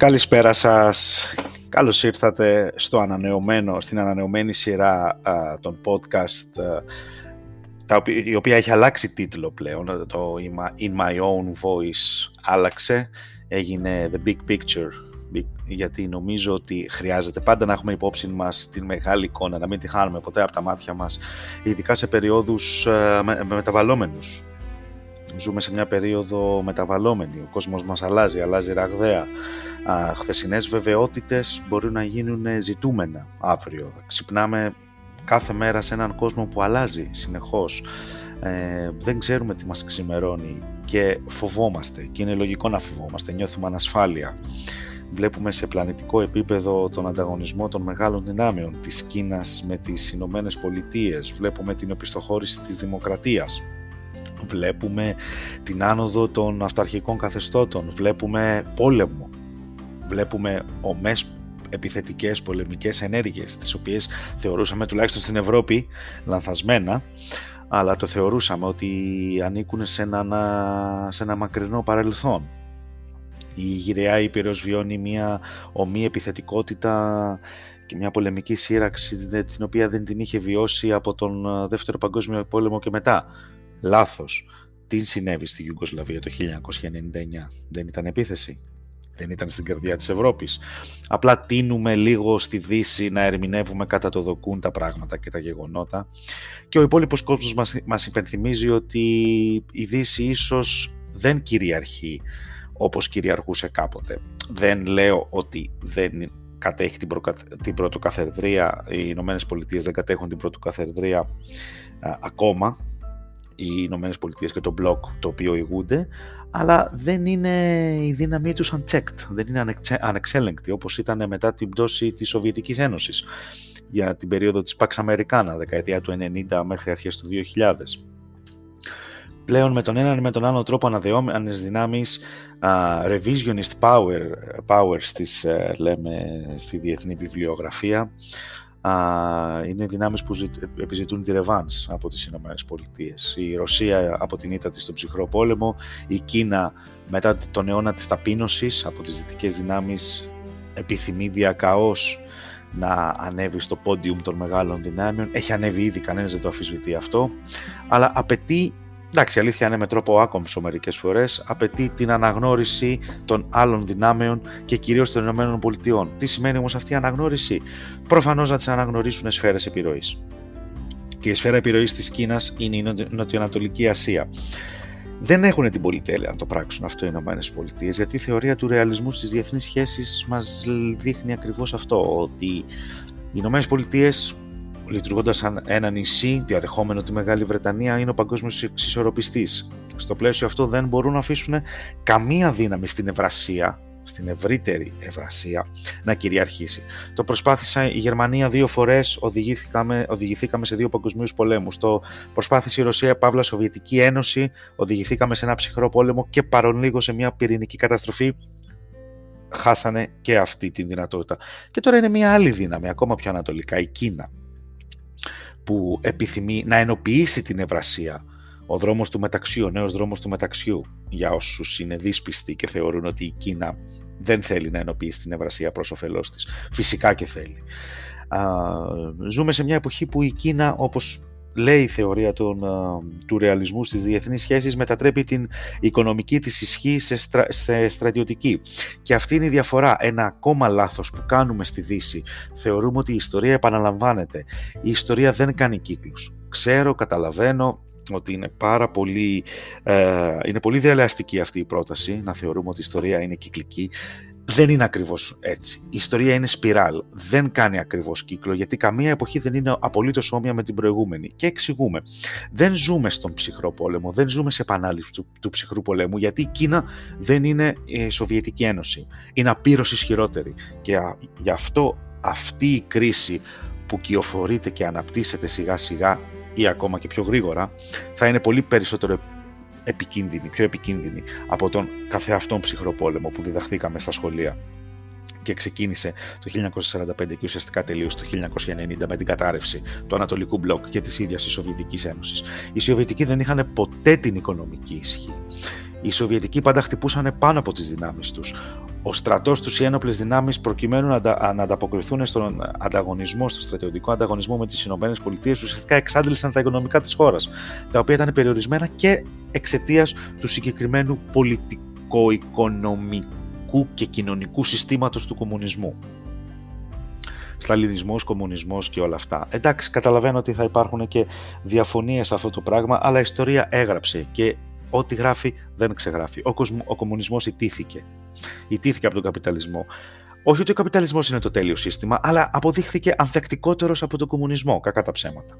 Καλησπέρα σας. Καλώς ήρθατε στο ανανεωμένο, στην ανανεωμένη σειρά των podcast τα, η οποία έχει αλλάξει τίτλο πλέον. Το In My Own Voice άλλαξε. Έγινε The Big Picture γιατί νομίζω ότι χρειάζεται πάντα να έχουμε υπόψη μας την μεγάλη εικόνα, να μην τη χάνουμε ποτέ από τα μάτια μας, ειδικά σε περιόδους με, μεταβαλλόμενους. Ζούμε σε μια περίοδο μεταβαλλόμενη, ο κόσμος μας αλλάζει, αλλάζει ραγδαία. Α, χθεσινές βεβαιότητες μπορεί να γίνουν ζητούμενα αύριο. Ξυπνάμε κάθε μέρα σε έναν κόσμο που αλλάζει συνεχώς. Ε, δεν ξέρουμε τι μας ξημερώνει και φοβόμαστε και είναι λογικό να φοβόμαστε, νιώθουμε ανασφάλεια. Βλέπουμε σε πλανητικό επίπεδο τον ανταγωνισμό των μεγάλων δυνάμεων της Κίνας με τις Ηνωμένες Πολιτείες. Βλέπουμε την οπισθοχώρηση της δημοκρατίας. Βλέπουμε την άνοδο των αυταρχικών καθεστώτων. Βλέπουμε πόλεμο. Βλέπουμε ομές επιθετικές πολεμικές ενέργειες, τις οποίες θεωρούσαμε τουλάχιστον στην Ευρώπη λανθασμένα, αλλά το θεωρούσαμε ότι ανήκουν σε ένα, σε ένα μακρινό παρελθόν. Η γυραιά Ήπειρος βιώνει μια ομή επιθετικότητα και μια πολεμική σύραξη την οποία δεν την είχε βιώσει από τον ε, Δεύτερο Παγκόσμιο Πόλεμο και μετά. Λάθος. Τι συνέβη στη Ιουγκοσλαβία το 1999. Δεν ήταν επίθεση; Δεν ήταν στην καρδιά της Ευρώπης; Απλά τίνουμε λίγο στη Δύση να ερμηνεύουμε κατά το δοκούν τα πράγματα και τα γεγονότα και ο υπόλοιπος κόσμος μας, μας υπενθυμίζει ότι η Δύση ίσως δεν κυριαρχεί όπως κυριαρχούσε κάποτε. Δεν λέω ότι δεν κατέχει την, προ, την πρωτοκαθεδρία, οι Ηνωμένες Πολιτείες δεν κατέχουν την πρωτοκαθεδρία ακόμα, οι Ηνωμένες Πολιτείες και το μπλοκ το οποίο ηγούνται, αλλά δεν είναι η δύναμή τους unchecked, δεν είναι ανεξέλεγκτη όπως ήταν μετά την πτώση της Σοβιετικής Ένωσης για την περίοδο της Pax Americana, δεκαετία του 90 μέχρι αρχές του 2000. Πλέον με τον έναν ή με τον άλλο τρόπο αναδεόμενες δυνάμεις uh, revisionist power, powers τις uh, λέμε στη διεθνή βιβλιογραφία είναι δυνάμεις που επιζητούν τη ρεβάνς από τις Ηνωμένες Πολιτείες. Η Ρωσία από την ήττα της στον ψυχρό πόλεμο, η Κίνα μετά τον αιώνα της ταπείνωσης από τις δυτικές δυνάμεις επιθυμεί διακαώς να ανέβει στο πόντιουμ των μεγάλων δυνάμεων. Έχει ανέβει ήδη, κανένας δεν το αφισβητεί αυτό, αλλά απαιτεί Εντάξει, η αλήθεια είναι με τρόπο άκομψο μερικές φορές, απαιτεί την αναγνώριση των άλλων δυνάμεων και κυρίως των Ηνωμένων Πολιτειών. Τι σημαίνει όμως αυτή η αναγνώριση; Προφανώς να τις αναγνωρίσουν σφαίρες επιρροής. Και η σφαίρα επιρροής της Κίνας είναι η Νοτιοανατολική Ασία. Δεν έχουν την πολυτέλεια να το πράξουν αυτό οι Ηνωμένες Πολιτείες, γιατί η θεωρία του ρεαλισμού στις διεθνείς σχέσεις μας δείχνει ακριβώς αυτό, ότι οι Ηνωμένες Πολιτείες λειτουργώντας σαν ένα νησί, διαδεχόμενο τη Μεγάλη Βρετανία, είναι ο παγκόσμιος εξισορροπιστής. Στο πλαίσιο αυτό δεν μπορούν να αφήσουν καμία δύναμη στην Ευρασία, στην ευρύτερη Ευρασία, να κυριαρχήσει. Το προσπάθησα η Γερμανία δύο φορές, οδηγηθήκαμε, οδηγηθήκαμε σε δύο παγκοσμίους πολέμους. Το προσπάθησε η Ρωσία, Παύλα Σοβιετική Ένωση, οδηγηθήκαμε σε ένα ψυχρό πόλεμο και παρόν λίγο σε μια πυρηνική καταστροφή χάσανε και αυτή τη δυνατότητα. Και τώρα είναι μια άλλη δύναμη, ακόμα πιο ανατολικά, η Κίνα που επιθυμεί να ενοποιήσει την Ευρασία. Ο δρόμος του μεταξιού, ο νέος δρόμος του μεταξιού, για όσους είναι δύσπιστοι και θεωρούν ότι η Κίνα δεν θέλει να ενοποιήσει την Ευρασία προς όφελός της. Φυσικά και θέλει. Α, ζούμε σε μια εποχή που η Κίνα, όπως λέει η θεωρία των, του ρεαλισμού στις διεθνείς σχέσεις μετατρέπει την οικονομική της ισχύ σε, σε στρατιωτική. Και αυτή είναι η διαφορά. Ένα ακόμα λάθος που κάνουμε στη Δύση. Θεωρούμε ότι η ιστορία επαναλαμβάνεται. Η ιστορία δεν κάνει κύκλους. Ξέρω, καταλαβαίνω, ότι είναι πάρα πολύ, ε, είναι πολύ διαλεαστική αυτή η πρόταση, να θεωρούμε ότι η ιστορία είναι κυκλική δεν είναι ακριβώς έτσι. Η ιστορία είναι σπιράλ. Δεν κάνει ακριβώς κύκλο, γιατί καμία εποχή δεν είναι απολύτως όμοια με την προηγούμενη. Και εξηγούμε. Δεν ζούμε στον ψυχρό πόλεμο, δεν ζούμε σε επανάληψη του, του ψυχρού πολέμου, γιατί η Κίνα δεν είναι η Σοβιετική Ένωση. Είναι απείρως ισχυρότερη. Και γι' αυτό αυτή η κρίση που κυοφορείται και αναπτύσσεται σιγά σιγά ή ακόμα και πιο γρήγορα, θα είναι πολύ περισσότερο επικίνδυνη, πιο επικίνδυνη από τον καθεαυτόν ψυχρό πόλεμο που διδαχθήκαμε στα σχολεία και ξεκίνησε το 1945 και ουσιαστικά τελείωσε το 1990 με την κατάρρευση του Ανατολικού Μπλοκ και της ίδιας της Σοβιετικής Ένωσης. Οι Σοβιετικοί δεν είχαν ποτέ την οικονομική ισχύ. Οι Σοβιετικοί πάντα χτυπούσαν πάνω από τις δυνάμεις τους. Ο στρατός τους, οι ένοπλες δυνάμεις, προκειμένου να, να ανταποκριθούν στον ανταγωνισμό, στο στρατιωτικό ανταγωνισμό με τις ΗΠΑ, ουσιαστικά εξάντλησαν τα οικονομικά της χώρας, τα οποία ήταν περιορισμένα και εξαιτίας του συγκεκριμένου πολιτικο-οικονομικού και κοινωνικού συστήματος του κομμουνισμού. Σταλινισμός, κομμουνισμός και όλα αυτά. Εντάξει, καταλαβαίνω ότι θα υπάρχουν και διαφωνίες σε αυτό το πράγμα, αλλά η ιστορία έγραψε και ό,τι γράφει δεν ξεγράφει. Ο, κοσμο, ο κομμουνισμός ιτήθηκε. Ιτήθηκε από τον καπιταλισμό. Όχι ότι ο καπιταλισμός είναι το τέλειο σύστημα, αλλά αποδείχθηκε ανθεκτικότερος από τον κομμουνισμό. Κακά τα ψέματα.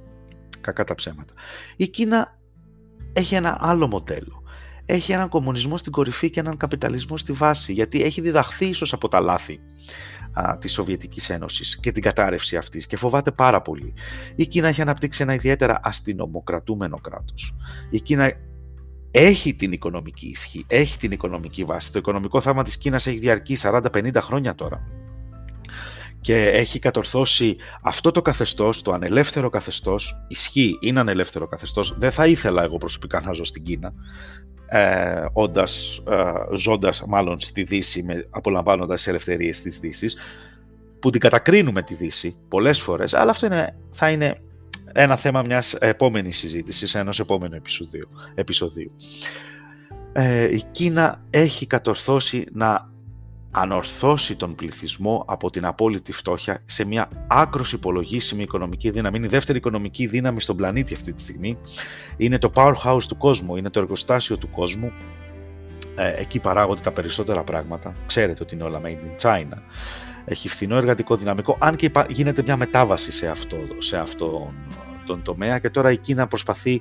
Κακά τα ψέματα. Η Κίνα έχει ένα άλλο μοντέλο. Έχει έναν κομμουνισμό στην κορυφή και έναν καπιταλισμό στη βάση, γιατί έχει διδαχθεί ίσως από τα λάθη α, της Σοβιετικής Ένωσης και την κατάρρευση αυτής και φοβάται πάρα πολύ. Η Κίνα έχει αναπτύξει ένα ιδιαίτερα αστυνομοκρατούμενο κράτος. Η Κίνα έχει την οικονομική ισχύ, έχει την οικονομική βάση. Το οικονομικό θαύμα της Κίνας έχει διαρκεί 40-50 χρόνια τώρα. Και έχει κατορθώσει αυτό το καθεστώς, το ανελεύθερο καθεστώς, ισχύει, είναι ανελεύθερο καθεστώς, δεν θα ήθελα εγώ προσωπικά να ζω στην Κίνα, ε, όντας, ε, ζώντας μάλλον στη Δύση, με, απολαμβάνοντας τις ελευθερίες της Δύσης, που την κατακρίνουμε τη Δύση πολλές φορές, αλλά αυτό είναι, θα είναι ένα θέμα μιας επόμενης συζήτησης, ενός επόμενου επεισοδίου. επεισοδίου. Ε, η Κίνα έχει κατορθώσει να ανορθώσει τον πληθυσμό από την απόλυτη φτώχεια σε μια άκρος υπολογίσιμη οικονομική δύναμη. Είναι η δεύτερη οικονομική δύναμη στον πλανήτη αυτή τη στιγμή. Είναι το powerhouse του κόσμου, είναι το εργοστάσιο του κόσμου. Ε, εκεί παράγονται τα περισσότερα πράγματα. Ξέρετε ότι είναι όλα made in China. Έχει φθηνό εργατικό δυναμικό, αν και γίνεται μια μετάβαση σε αυτό, σε αυτό τον τομέα και τώρα η Κίνα προσπαθεί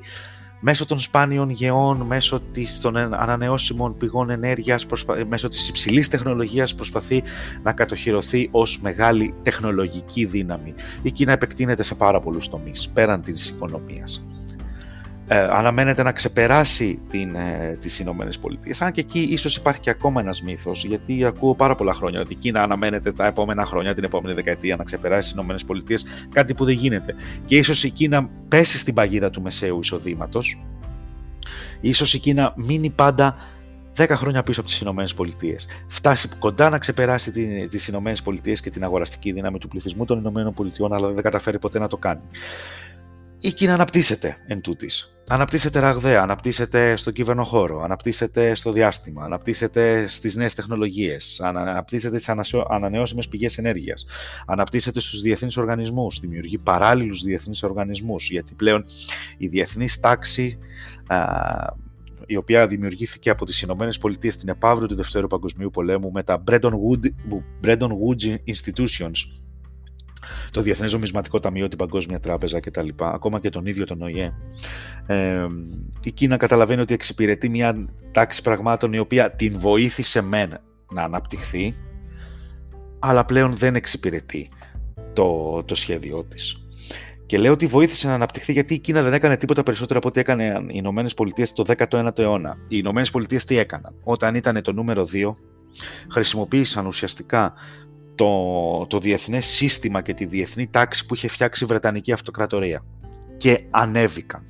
μέσω των σπάνιων γεών, μέσω της, των ανανεώσιμων πηγών ενέργειας, προσπα... μέσω της υψηλής τεχνολογίας προσπαθεί να κατοχυρωθεί ως μεγάλη τεχνολογική δύναμη. Η Κίνα επεκτείνεται σε πάρα πολλούς τομείς, πέραν της οικονομίας ε, αναμένεται να ξεπεράσει την, ε, τις Ηνωμένες Πολιτείες. Αν και εκεί ίσως υπάρχει και ακόμα ένας μύθος, γιατί ακούω πάρα πολλά χρόνια ότι η Κίνα αναμένεται τα επόμενα χρόνια, την επόμενη δεκαετία να ξεπεράσει τις Ηνωμένες Πολιτείες, κάτι που δεν γίνεται. Και ίσως η Κίνα πέσει στην παγίδα του μεσαίου εισοδήματος. Ίσως η Κίνα μείνει πάντα 10 χρόνια πίσω από τις Ηνωμένες Πολιτείες. Φτάσει κοντά να ξεπεράσει τις Ηνωμένες Πολιτείες και την αγοραστική δύναμη του πληθυσμού των Ηνωμένων Πολιτειών, αλλά δεν καταφέρει ποτέ να το κάνει η Κίνα αναπτύσσεται εν τούτης. Αναπτύσσεται ραγδαία, αναπτύσσεται στο κυβερνοχώρο, αναπτύσσεται στο διάστημα, αναπτύσσεται στις νέες τεχνολογίες, αναπτύσσεται στις ανανεώσιμες πηγές ενέργειας, αναπτύσσεται στους διεθνείς οργανισμούς, δημιουργεί παράλληλους διεθνείς οργανισμούς, γιατί πλέον η διεθνής τάξη η οποία δημιουργήθηκε από τις Ηνωμένες Πολιτείες στην επαύριο του Δευτέρου Παγκοσμίου Πολέμου με τα Bretton Woods, Woods Institutions το Διεθνές Νομισματικό Ταμείο, την Παγκόσμια Τράπεζα κτλ. Ακόμα και τον ίδιο τον ΟΗΕ. Ε, η Κίνα καταλαβαίνει ότι εξυπηρετεί μια τάξη πραγμάτων η οποία την βοήθησε μεν να αναπτυχθεί, αλλά πλέον δεν εξυπηρετεί το, το σχέδιό της. Και λέω ότι βοήθησε να αναπτυχθεί γιατί η Κίνα δεν έκανε τίποτα περισσότερο από ό,τι έκανε οι Ηνωμένες Πολιτείες το 19ο αιώνα. Οι Ηνωμένες Πολιτείες τι έκαναν; Όταν ήταν το νούμερο 2, χρησιμοποίησαν ουσιαστικά το, το διεθνές σύστημα και τη διεθνή τάξη που είχε φτιάξει η Βρετανική Αυτοκρατορία και ανέβηκαν.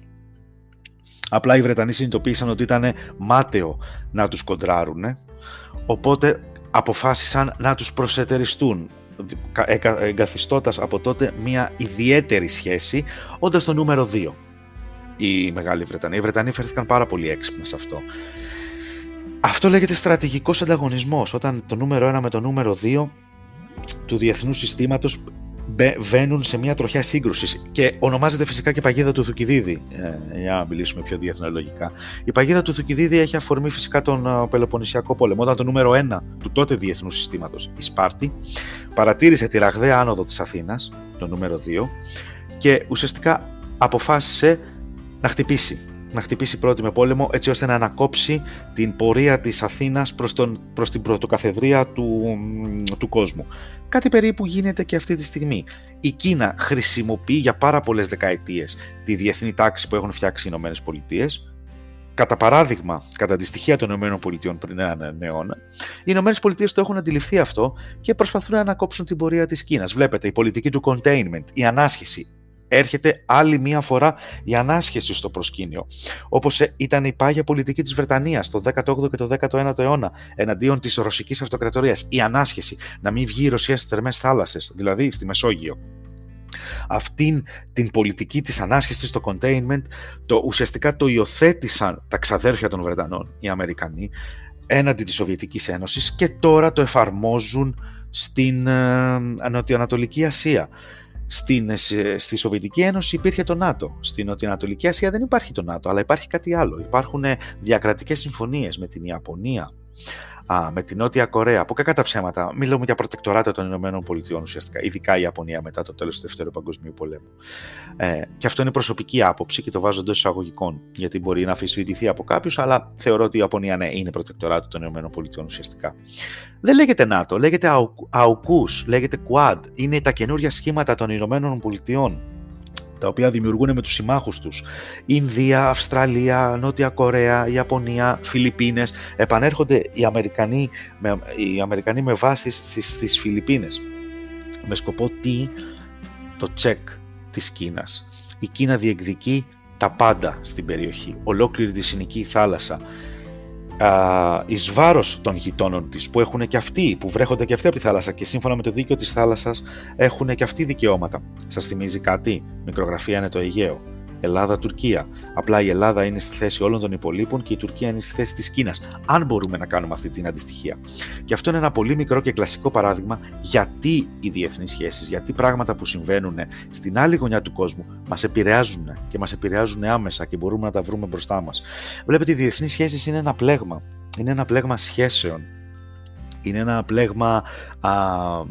Απλά οι Βρετανοί συνειδητοποίησαν ότι ήταν μάταιο να τους κοντράρουν, οπότε αποφάσισαν να τους προσετεριστούν, εγκαθιστώντας από τότε μια ιδιαίτερη σχέση, όντας το νούμερο 2 η Μεγάλη Βρετανία. Οι Βρετανοί φέρθηκαν πάρα πολύ έξυπνα σε αυτό. Αυτό λέγεται στρατηγικός ανταγωνισμός, όταν το νούμερο 1 με το νούμερο 2 του διεθνούς συστήματος βαίνουν σε μια τροχιά σύγκρουσης. Και ονομάζεται φυσικά και παγίδα του Θουκυδίδη, ε, για να μιλήσουμε πιο διεθνολογικά. Η παγίδα του Θουκυδίδη έχει αφορμή φυσικά τον uh, Πελοποννησιακό πόλεμο, όταν το νούμερο 1 του τότε διεθνούς συστήματος, η Σπάρτη, παρατήρησε τη ραγδαία άνοδο της Αθήνας, το νούμερο 2, και ουσιαστικά αποφάσισε να χτυπήσει να χτυπήσει πρώτη με πόλεμο έτσι ώστε να ανακόψει την πορεία της Αθήνας προς, τον, προς την πρωτοκαθεδρία του, του κόσμου. Κάτι περίπου γίνεται και αυτή τη στιγμή. Η Κίνα χρησιμοποιεί για πάρα πολλές δεκαετίες τη διεθνή τάξη που έχουν φτιάξει οι Ηνωμένες Πολιτείες Κατά παράδειγμα, κατά τη στοιχεία των ΗΠΑ πριν έναν αιώνα, οι ΗΠΑ το έχουν αντιληφθεί αυτό και προσπαθούν να ανακόψουν την πορεία της Κίνας. Βλέπετε, η πολιτική του containment, η ανάσχεση, έρχεται άλλη μία φορά η ανάσχεση στο προσκήνιο. Όπως ε, ήταν η πάγια πολιτική της Βρετανίας το 18ο και το 19ο αιώνα εναντίον της ρωσικής αυτοκρατορίας. Η ανάσχεση, να μην βγει η Ρωσία στις θερμές θάλασσες, δηλαδή στη Μεσόγειο. Αυτήν την πολιτική της ανάσχεσης στο containment το, ουσιαστικά το υιοθέτησαν τα ξαδέρφια των Βρετανών, οι Αμερικανοί, έναντι της Σοβιετικής Ένωσης και τώρα το εφαρμόζουν στην ε, Νοτιοανατολική Ασία. Στην, ε, στη Σοβιετική Ένωση υπήρχε το ΝΑΤΟ. Στην Νοτιοανατολική Ασία δεν υπάρχει το ΝΑΤΟ, αλλά υπάρχει κάτι άλλο. Υπάρχουν ε, διακρατικές συμφωνίες με την Ιαπωνία, Α, με την Νότια Κορέα, που κακά τα ψέματα, μιλούμε για προτεκτοράτο των Ηνωμένων Πολιτειών ουσιαστικά, ειδικά η Ιαπωνία μετά το τέλος του Δεύτερου Παγκοσμίου Πολέμου. Ε, και αυτό είναι προσωπική άποψη και το βάζω εντός εισαγωγικών, γιατί μπορεί να αφισβητηθεί από κάποιους, αλλά θεωρώ ότι η Ιαπωνία ναι, είναι προτεκτοράτο των Ηνωμένων Πολιτειών ουσιαστικά. Δεν λέγεται ΝΑΤΟ, λέγεται ΑΟΚΟΥ, λέγεται QUAD. Είναι τα καινούργια σχήματα των Ηνωμένων Πολιτειών τα οποία δημιουργούν με τους συμμάχους τους. Ινδία, Αυστραλία, Νότια Κορέα, Ιαπωνία, Φιλιππίνες. Επανέρχονται οι Αμερικανοί με, οι Αμερικανοί με βάση στις, στις Φιλιππίνες. Με σκοπό τι, το τσεκ της Κίνας. Η Κίνα διεκδικεί τα πάντα στην περιοχή, ολόκληρη τη Συνική θάλασσα, εις βάρος των γειτόνων της, που έχουν και αυτοί, που βρέχονται και αυτοί από τη θάλασσα και σύμφωνα με το δίκαιο της θάλασσας έχουν και αυτοί δικαιώματα. Σας θυμίζει κάτι, μικρογραφία είναι το Αιγαίο. Ελλάδα-Τουρκία. Απλά η Ελλάδα είναι στη θέση όλων των υπολείπων και η Τουρκία είναι στη θέση της Κίνας. Αν μπορούμε να κάνουμε αυτή την αντιστοιχία. Και αυτό είναι ένα πολύ μικρό και κλασικό παράδειγμα γιατί οι διεθνείς σχέσεις, γιατί πράγματα που συμβαίνουν στην άλλη γωνιά του κόσμου μας επηρεάζουν και μας επηρεάζουν άμεσα και μπορούμε να τα βρούμε μπροστά μας. Βλέπετε, οι διεθνείς σχέσεις είναι ένα πλέγμα. Είναι ένα πλέγμα σχέσεων. Είναι ένα πλέγμα α, ε,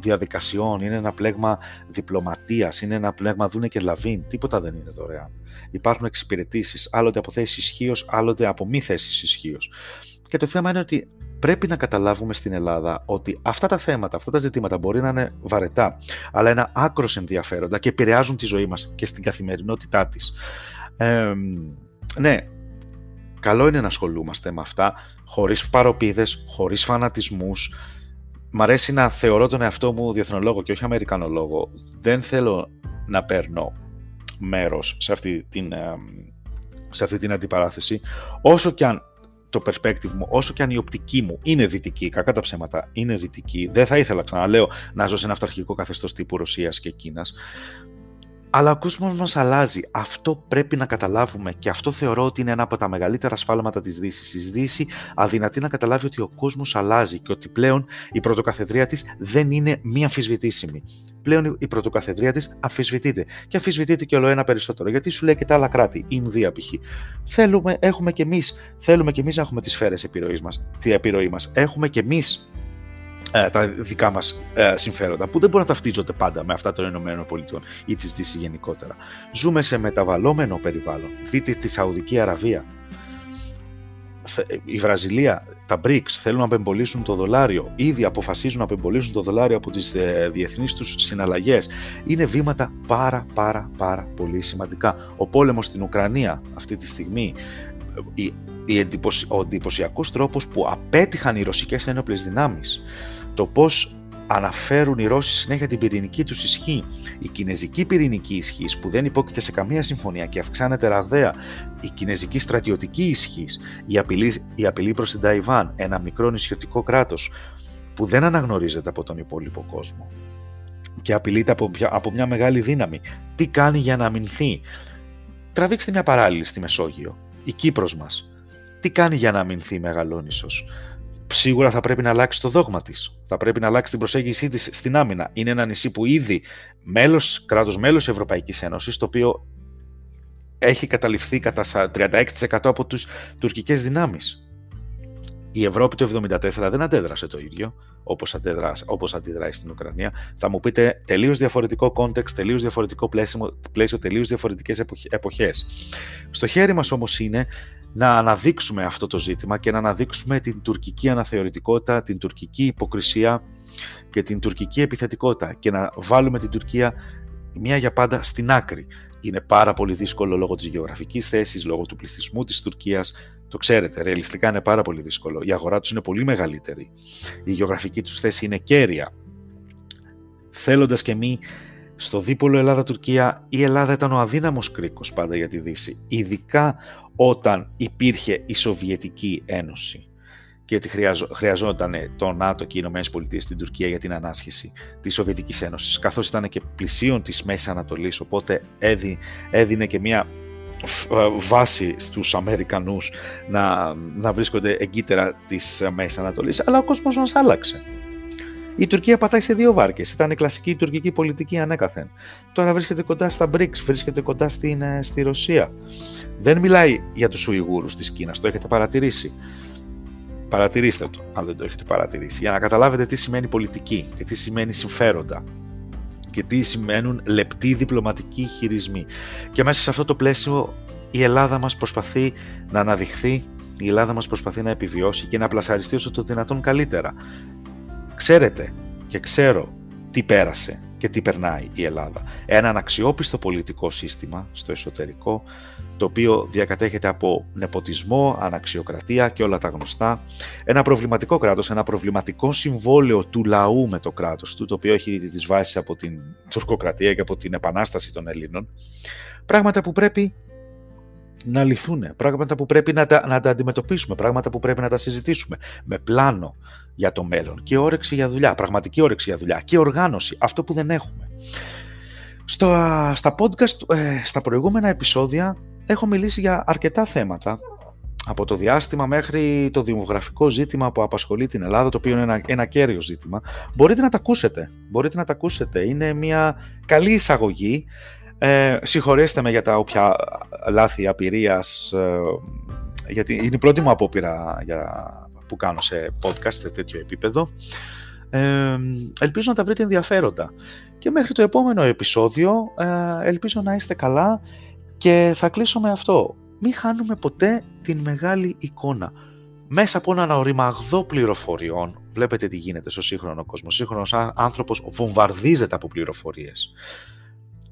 διαδικασιών, είναι ένα πλέγμα διπλωματίας, είναι ένα πλέγμα δούνε και λαβίν, τίποτα δεν είναι δωρεάν. Υπάρχουν εξυπηρετήσεις, άλλοτε από θέσεις ισχύως, άλλοτε από μη θέσεις ισχύως. Και το θέμα είναι ότι πρέπει να καταλάβουμε στην Ελλάδα ότι αυτά τα θέματα, αυτά τα ζητήματα μπορεί να είναι βαρετά, αλλά είναι άκρος ενδιαφέροντα και επηρεάζουν τη ζωή μας και στην καθημερινότητά της. Ε, ναι, καλό είναι να ασχολούμαστε με αυτά, χωρίς παροπίδες, χωρίς φανατισμούς, μ' αρέσει να θεωρώ τον εαυτό μου διεθνολόγο και όχι αμερικανολόγο. Δεν θέλω να παίρνω μέρος σε αυτή την, σε αυτή την αντιπαράθεση. Όσο και αν το perspective μου, όσο και αν η οπτική μου είναι δυτική, κακά τα ψέματα, είναι δυτική, δεν θα ήθελα, ξαναλέω, να ζω σε ένα αυταρχικό καθεστώς τύπου Ρωσίας και Κίνας. Αλλά ο κόσμος μας αλλάζει. Αυτό πρέπει να καταλάβουμε και αυτό θεωρώ ότι είναι ένα από τα μεγαλύτερα σφάλματα της Δύσης. Η Δύση αδυνατεί να καταλάβει ότι ο κόσμος αλλάζει και ότι πλέον η πρωτοκαθεδρία της δεν είναι μη αμφισβητήσιμη. Πλέον η πρωτοκαθεδρία της αμφισβητείται. Και αμφισβητείται και όλο ένα περισσότερο. Γιατί σου λέει και τα άλλα κράτη, η Ινδία π.χ. Θέλουμε, έχουμε κι εμείς, θέλουμε κι εμείς να έχουμε τις σφαίρες επιρροής μας. Τι επιρροή μας. Έχουμε κι εμείς ε, τα δικά μας ε, συμφέροντα που δεν μπορούν να ταυτίζονται πάντα με αυτά των ΗΠΑ ή της Δύσης γενικότερα. Ζούμε σε μεταβαλλόμενο περιβάλλον. Δείτε τη Σαουδική Αραβία. Η Βραζιλία, τα BRICS θέλουν να απεμπολίσουν το δολάριο. Ήδη αποφασίζουν να απεμπολίσουν το δολάριο από τις ε, διεθνείς τους συναλλαγές. Είναι βήματα πάρα πάρα πάρα πολύ σημαντικά. Ο πόλεμος στην Ουκρανία αυτή τη στιγμή, ο εντυπωσιακός τρόπος που απέτυχαν οι ρωσικές ένοπλες δυνάμεις το πώς αναφέρουν οι Ρώσοι συνέχεια την πυρηνική τους ισχύ. Η κινέζικη πυρηνική ισχύ που δεν υπόκειται σε καμία συμφωνία και αυξάνεται ραγδαία. Η κινέζικη στρατιωτική ισχύ. Η απειλή, η απειλή προς την Ταϊβάν, ένα μικρό νησιωτικό κράτος που δεν αναγνωρίζεται από τον υπόλοιπο κόσμο και απειλείται από, από μια μεγάλη δύναμη. Τι κάνει για να αμυνθεί; Τραβήξτε μια παράλληλη στη Μεσόγειο. Η Κύπρος μας. Τι κάνει για να αμυνθεί Μεγαλόνισος σίγουρα θα πρέπει να αλλάξει το δόγμα της. Θα πρέπει να αλλάξει την προσέγγιση της στην άμυνα. Είναι ένα νησί που ήδη μέλος, κράτος μέλος Ευρωπαϊκής Ένωσης, το οποίο έχει καταληφθεί κατά 36% από τους τουρκικές δυνάμεις. Η Ευρώπη το 1974 δεν αντέδρασε το ίδιο όπως, αντέδρασε, όπως αντιδράει στην Ουκρανία. Θα μου πείτε τελείως διαφορετικό context, τελείως διαφορετικό πλαίσιο, πλαίσιο τελείως διαφορετικές εποχές. Στο χέρι μας όμως είναι να αναδείξουμε αυτό το ζήτημα και να αναδείξουμε την τουρκική αναθεωρητικότητα, την τουρκική υποκρισία και την τουρκική επιθετικότητα και να βάλουμε την Τουρκία μία για πάντα στην άκρη. Είναι πάρα πολύ δύσκολο λόγω της γεωγραφικής θέσης, λόγω του πληθυσμού της Τουρκίας. Το ξέρετε, ρεαλιστικά είναι πάρα πολύ δύσκολο. Η αγορά τους είναι πολύ μεγαλύτερη. Η γεωγραφική τους θέση είναι κέρια. Θέλοντας και μη Στο δίπολο Ελλάδα-Τουρκία η Ελλάδα ήταν ο αδύναμος κρίκος πάντα για τη Δύση, ειδικά όταν υπήρχε η Σοβιετική Ένωση και ότι χρειαζόταν το ΝΑΤΟ και οι Ηνωμένες Πολιτείες στην Τουρκία για την ανάσχεση της Σοβιετικής Ένωσης, καθώς ήταν και πλησίων της Μέσης Ανατολής, οπότε έδινε και μια ε, βάση στους Αμερικανούς να, να βρίσκονται εγκύτερα της Μέσης Ανατολής, αλλά ο κόσμος μας άλλαξε. Η Τουρκία πατάει σε δύο βάρκες. Ήταν η κλασική τουρκική πολιτική ανέκαθεν. Τώρα βρίσκεται κοντά στα BRICS, βρίσκεται κοντά στην, ε, στη Ρωσία. Δεν μιλάει για τους Ουιγούρους της Κίνας, το έχετε παρατηρήσει. Παρατηρήστε το, αν δεν το έχετε παρατηρήσει, για να καταλάβετε τι σημαίνει πολιτική και τι σημαίνει συμφέροντα και τι σημαίνουν λεπτοί διπλωματικοί χειρισμοί. Και μέσα σε αυτό το πλαίσιο η Ελλάδα μας προσπαθεί να αναδειχθεί, η Ελλάδα μας προσπαθεί να επιβιώσει και να πλασαριστεί όσο το δυνατόν καλύτερα. Ξέρετε και ξέρω τι πέρασε και τι περνάει η Ελλάδα. Έναν αξιόπιστο πολιτικό σύστημα στο εσωτερικό, το οποίο διακατέχεται από νεποτισμό, αναξιοκρατία και όλα τα γνωστά. Ένα προβληματικό κράτος, ένα προβληματικό συμβόλαιο του λαού με το κράτος του, το οποίο έχει τις βάσεις από την τουρκοκρατία και από την επανάσταση των Ελλήνων. Πράγματα που πρέπει να λυθούν, πράγματα που πρέπει να τα, να τα αντιμετωπίσουμε, πράγματα που πρέπει να τα συζητήσουμε με πλάνο για το μέλλον και όρεξη για δουλειά, πραγματική όρεξη για δουλειά και οργάνωση, αυτό που δεν έχουμε. Στο, στα podcast, ε, στα προηγούμενα επεισόδια έχω μιλήσει για αρκετά θέματα από το διάστημα μέχρι το δημογραφικό ζήτημα που απασχολεί την Ελλάδα, το οποίο είναι ένα, ένα κέριο ζήτημα. Μπορείτε να τα ακούσετε, μπορείτε να τα ακούσετε. Είναι μια καλή εισαγωγή ε, συγχωρέστε με για τα όποια λάθη απειρίας, ε, γιατί είναι η πρώτη μου απόπειρα για, που κάνω σε podcast σε τέτοιο επίπεδο. Ε, ελπίζω να τα βρείτε ενδιαφέροντα. Και μέχρι το επόμενο επεισόδιο ε, ελπίζω να είστε καλά και θα κλείσω με αυτό. Μην χάνουμε ποτέ την μεγάλη εικόνα. Μέσα από έναν οριμαγδό πληροφοριών, βλέπετε τι γίνεται στο σύγχρονο κόσμο. Ο σύγχρονος άνθρωπος βομβαρδίζεται από πληροφορίες.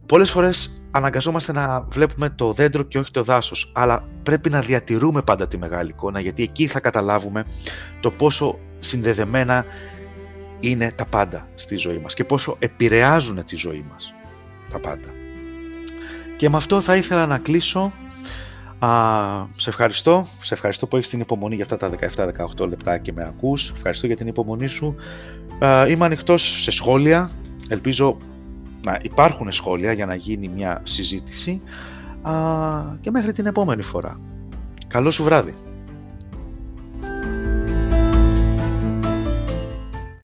Πολλές φορές αναγκαζόμαστε να βλέπουμε το δέντρο και όχι το δάσος, αλλά πρέπει να διατηρούμε πάντα τη μεγάλη εικόνα, γιατί εκεί θα καταλάβουμε το πόσο συνδεδεμένα είναι τα πάντα στη ζωή μας και πόσο επηρεάζουν τη ζωή μας τα πάντα. Και με αυτό θα ήθελα να κλείσω. Α, σε ευχαριστώ. Σε ευχαριστώ που έχεις την υπομονή για αυτά τα 17-18 λεπτά και με ακούς. Ευχαριστώ για την υπομονή σου. Α, είμαι ανοιχτός σε σχόλια. Ελπίζω να υπάρχουν σχόλια για να γίνει μια συζήτηση α, και μέχρι την επόμενη φορά. Καλό σου βράδυ.